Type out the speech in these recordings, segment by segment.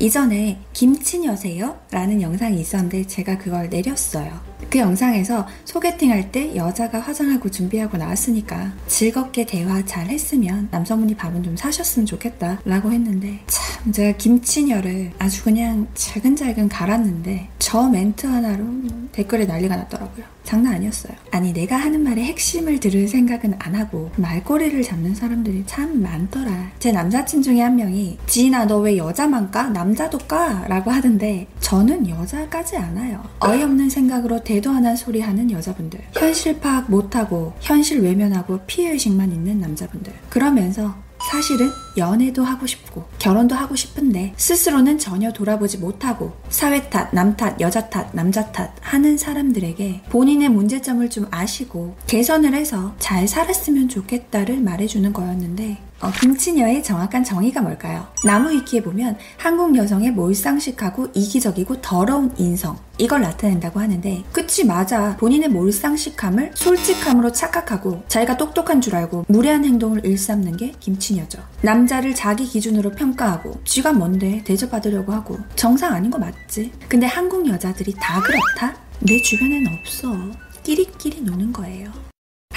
이전에 김치녀세요? 라는 영상이 있었는데 제가 그걸 내렸어요. 그 영상에서 소개팅 할 때 여자가 화장하고 준비하고 나왔으니까 즐겁게 대화 잘 했으면 남성분이 밥은 좀 사셨으면 좋겠다 라고 했는데 참 제가 김치녀를 아주 그냥 잘근잘근 갈았는데 저 멘트 하나로 댓글에 난리가 났더라고요. 장난 아니었어요. 아니 내가 하는 말의 핵심을 들을 생각은 안 하고 말꼬리를 잡는 사람들이 참 많더라. 제 남사친 중에 한 명이 지인아 너 왜 여자만 까? 남자도 까? 라고 하던데 저는 여자까지 않아요. 어이없는 생각으로 대도하는 소리 하는 여자분들. 현실 파악 못하고 현실 외면하고 피해의식만 있는 남자분들. 그러면서 사실은 연애도 하고 싶고 결혼도 하고 싶은데 스스로는 전혀 돌아보지 못하고 사회 탓, 남 탓, 여자 탓, 남자 탓 하는 사람들에게 본인의 문제점을 좀 아시고 개선을 해서 잘 살았으면 좋겠다를 말해주는 거였는데 어, 김치녀의 정확한 정의가 뭘까요? 나무위키에 보면 한국 여성의 몰상식하고 이기적이고 더러운 인성 이걸 나타낸다고 하는데 그치 맞아 본인의 몰상식함을 솔직함으로 착각하고 자기가 똑똑한 줄 알고 무례한 행동을 일삼는 게 김치녀죠. 남 자를 자기 기준으로 평가하고 쥐가 뭔데 대접받으려고 하고 정상 아닌 거 맞지? 근데 한국 여자들이 다 그렇다? 내 주변엔 없어. 끼리끼리 노는 거예요.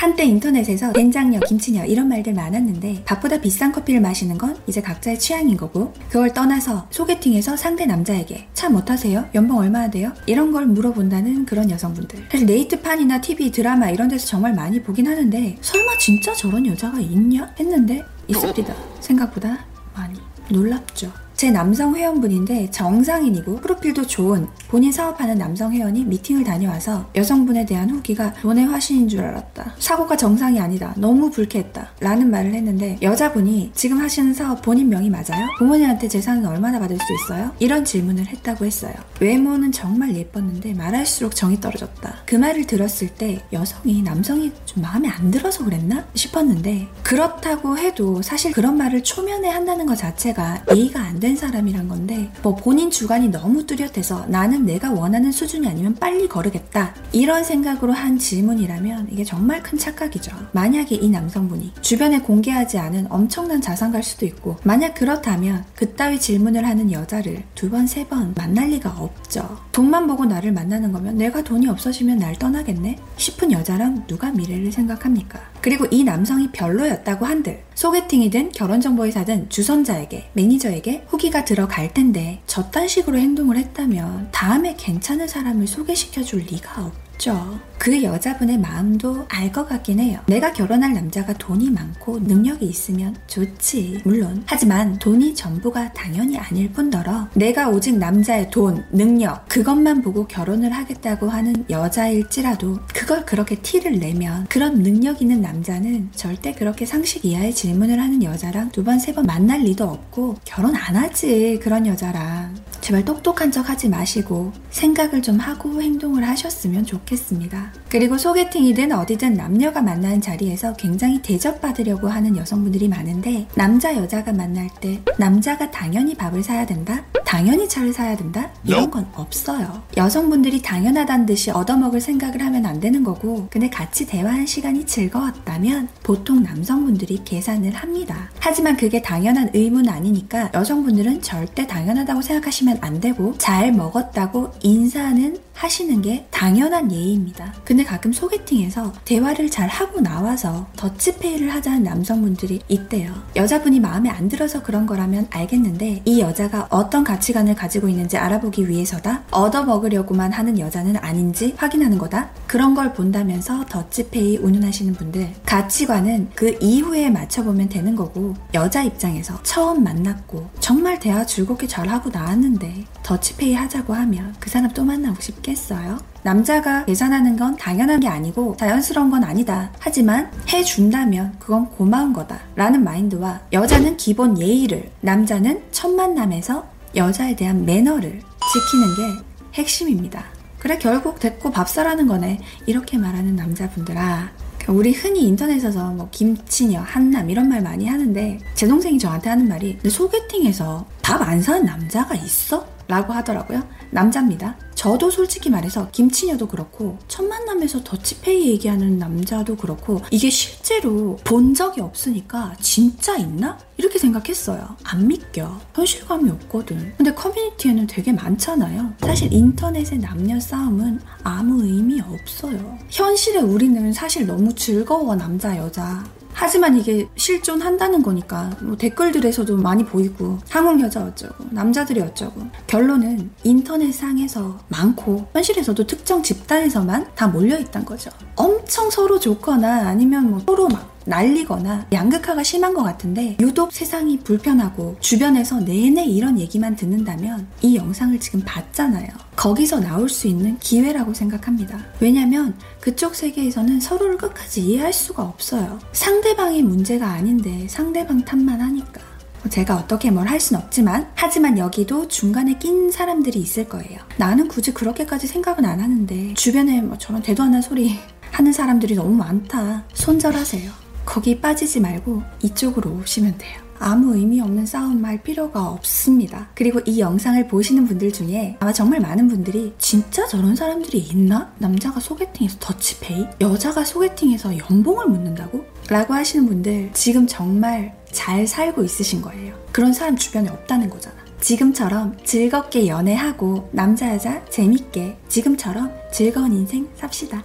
한때 인터넷에서 된장녀, 김치녀 이런 말들 많았는데 밥보다 비싼 커피를 마시는 건 이제 각자의 취향인 거고 그걸 떠나서 소개팅에서 상대 남자에게 차 못하세요? 연봉 얼마나 돼요? 이런 걸 물어본다는 그런 여성분들 사실 네이트판이나 TV, 드라마 이런 데서 정말 많이 보긴 하는데 설마 진짜 저런 여자가 있냐? 했는데 있습니다. 생각보다 많이 놀랍죠. 제 남성 회원분인데 정상인이고 프로필도 좋은 본인 사업하는 남성 회원이 미팅을 다녀와서 여성분에 대한 후기가 돈의 화신인 줄 알았다. 사고가 정상이 아니다. 너무 불쾌했다. 라는 말을 했는데 여자분이 지금 하시는 사업 본인 명의 맞아요? 부모님한테 재산은 얼마나 받을 수 있어요? 이런 질문을 했다고 했어요. 외모는 정말 예뻤는데 말할수록 정이 떨어졌다. 그 말을 들었을 때 여성이 남성이 좀 마음에 안 들어서 그랬나 싶었는데 그렇다고 해도 사실 그런 말을 초면에 한다는 것 자체가 예의가 안 된 사람이란 건데 뭐 본인 주관이 너무 뚜렷해서 나는 내가 원하는 수준이 아니면 빨리 거르겠다 이런 생각으로 한 질문이라면 이게 정말 큰 착각이죠. 만약에 이 남성분이 주변에 공개하지 않은 엄청난 자산가일 수도 있고 만약 그렇다면 그따위 질문을 하는 여자를 두 번, 세 번 만날 리가 없죠. 돈만 보고 나를 만나는 거면 내가 돈이 없어지면 날 떠나겠네? 싶은 여자랑 누가 미래를 생각합니까? 그리고 이 남성이 별로였다고 한들 소개팅이든 결혼정보회사든 주선자에게 매니저에게 후기가 들어갈 텐데 저딴 식으로 행동을 했다면 다음에 괜찮은 사람을 소개시켜 줄 리가 없 죠. 그 여자분의 마음도 알 것 같긴 해요. 내가 결혼할 남자가 돈이 많고 능력이 있으면 좋지. 물론. 하지만 돈이 전부가 당연히 아닐 뿐더러 내가 오직 남자의 돈, 능력, 그것만 보고 결혼을 하겠다고 하는 여자일지라도 그걸 그렇게 티를 내면 그런 능력 있는 남자는 절대 그렇게 상식 이하의 질문을 하는 여자랑 두 번, 세 번 만날 리도 없고 결혼 안 하지. 그런 여자랑. 제발 똑똑한 척 하지 마시고 생각을 좀 하고 행동을 하셨으면 좋겠습니다. 그리고 소개팅이든 어디든 남녀가 만나는 자리에서 굉장히 대접받으려고 하는 여성분들이 많은데 남자 여자가 만날 때 남자가 당연히 밥을 사야 된다? 당연히 차를 사야 된다? 이런 건 없어요. 여성분들이 당연하다는 듯이 얻어먹을 생각을 하면 안 되는 거고 근데 같이 대화한 시간이 즐거웠다면 보통 남성분들이 계산을 합니다. 하지만 그게 당연한 의무는 아니니까 여성분들은 절대 당연하다고 생각하시면 안 되고 잘 먹었다고 인사는 하시는 게 당연한 예의입니다. 근데 가끔 소개팅에서 대화를 잘 하고 나와서 더치페이를 하자는 남성분들이 있대요. 여자분이 마음에 안 들어서 그런 거라면 알겠는데 이 여자가 어떤 가치관을 가지고 있는지 알아보기 위해서다? 얻어먹으려고만 하는 여자는 아닌지 확인하는 거다? 그런 걸 본다면서 더치페이 운운하시는 분들 가치관은 그 이후에 맞춰보면 되는 거고 여자 입장에서 처음 만났고 정말 대화 즐겁게 잘하고 나왔는데 더치페이 하자고 하면 그 사람 또 만나고 싶 겠어요? 남자가 계산하는 건 당연한 게 아니고 자연스러운 건 아니다. 하지만 해준다면 그건 고마운 거다. 라는 마인드와 여자는 기본 예의를, 남자는 첫 만남에서 여자에 대한 매너를 지키는 게 핵심입니다. 그래, 결국 됐고 밥 사라는 거네. 이렇게 말하는 남자분들아. 우리 흔히 인터넷에서 뭐 김치녀, 한남 이런 말 많이 하는데 제 동생이 저한테 하는 말이 소개팅에서 밥 안 사는 남자가 있어? 라고 하더라고요. 남자입니다. 저도 솔직히 말해서 김치녀도 그렇고 첫 만남에서 더치페이 얘기하는 남자도 그렇고 이게 실제로 본 적이 없으니까 진짜 있나? 이렇게 생각했어요. 안 믿겨. 현실감이 없거든. 근데 커뮤니티에는 되게 많잖아요. 사실 인터넷의 남녀 싸움은 아무 의미 없어요. 현실에 우리는 사실 너무 즐거워, 남자, 여자. 하지만 이게 실존한다는 거니까 뭐 댓글들에서도 많이 보이고 한국 여자 어쩌고 남자들이 어쩌고 결론은 인터넷상에서 많고 현실에서도 특정 집단에서만 다 몰려있단 거죠. 엄청 서로 좋거나 아니면 뭐 서로 막 날리거나 양극화가 심한 것 같은데 유독 세상이 불편하고 주변에서 내내 이런 얘기만 듣는다면 이 영상을 지금 봤잖아요. 거기서 나올 수 있는 기회라고 생각합니다. 왜냐면 그쪽 세계에서는 서로를 끝까지 이해할 수가 없어요. 상대방의 문제가 아닌데 상대방 탓만 하니까. 제가 어떻게 뭘 할 순 없지만 하지만 여기도 중간에 낀 사람들이 있을 거예요. 나는 굳이 그렇게까지 생각은 안 하는데 주변에 뭐 저런 대도 않는 소리 하는 사람들이 너무 많다. 손절하세요. 거기 빠지지 말고 이쪽으로 오시면 돼요. 아무 의미 없는 싸움 할 필요가 없습니다. 그리고 이 영상을 보시는 분들 중에 아마 정말 많은 분들이 진짜 저런 사람들이 있나? 남자가 소개팅에서 더치페이? 여자가 소개팅에서 연봉을 묻는다고? 라고 하시는 분들 지금 정말 잘 살고 있으신 거예요. 그런 사람 주변에 없다는 거잖아. 지금처럼 즐겁게 연애하고 남자 여자 재밌게 지금처럼 즐거운 인생 삽시다.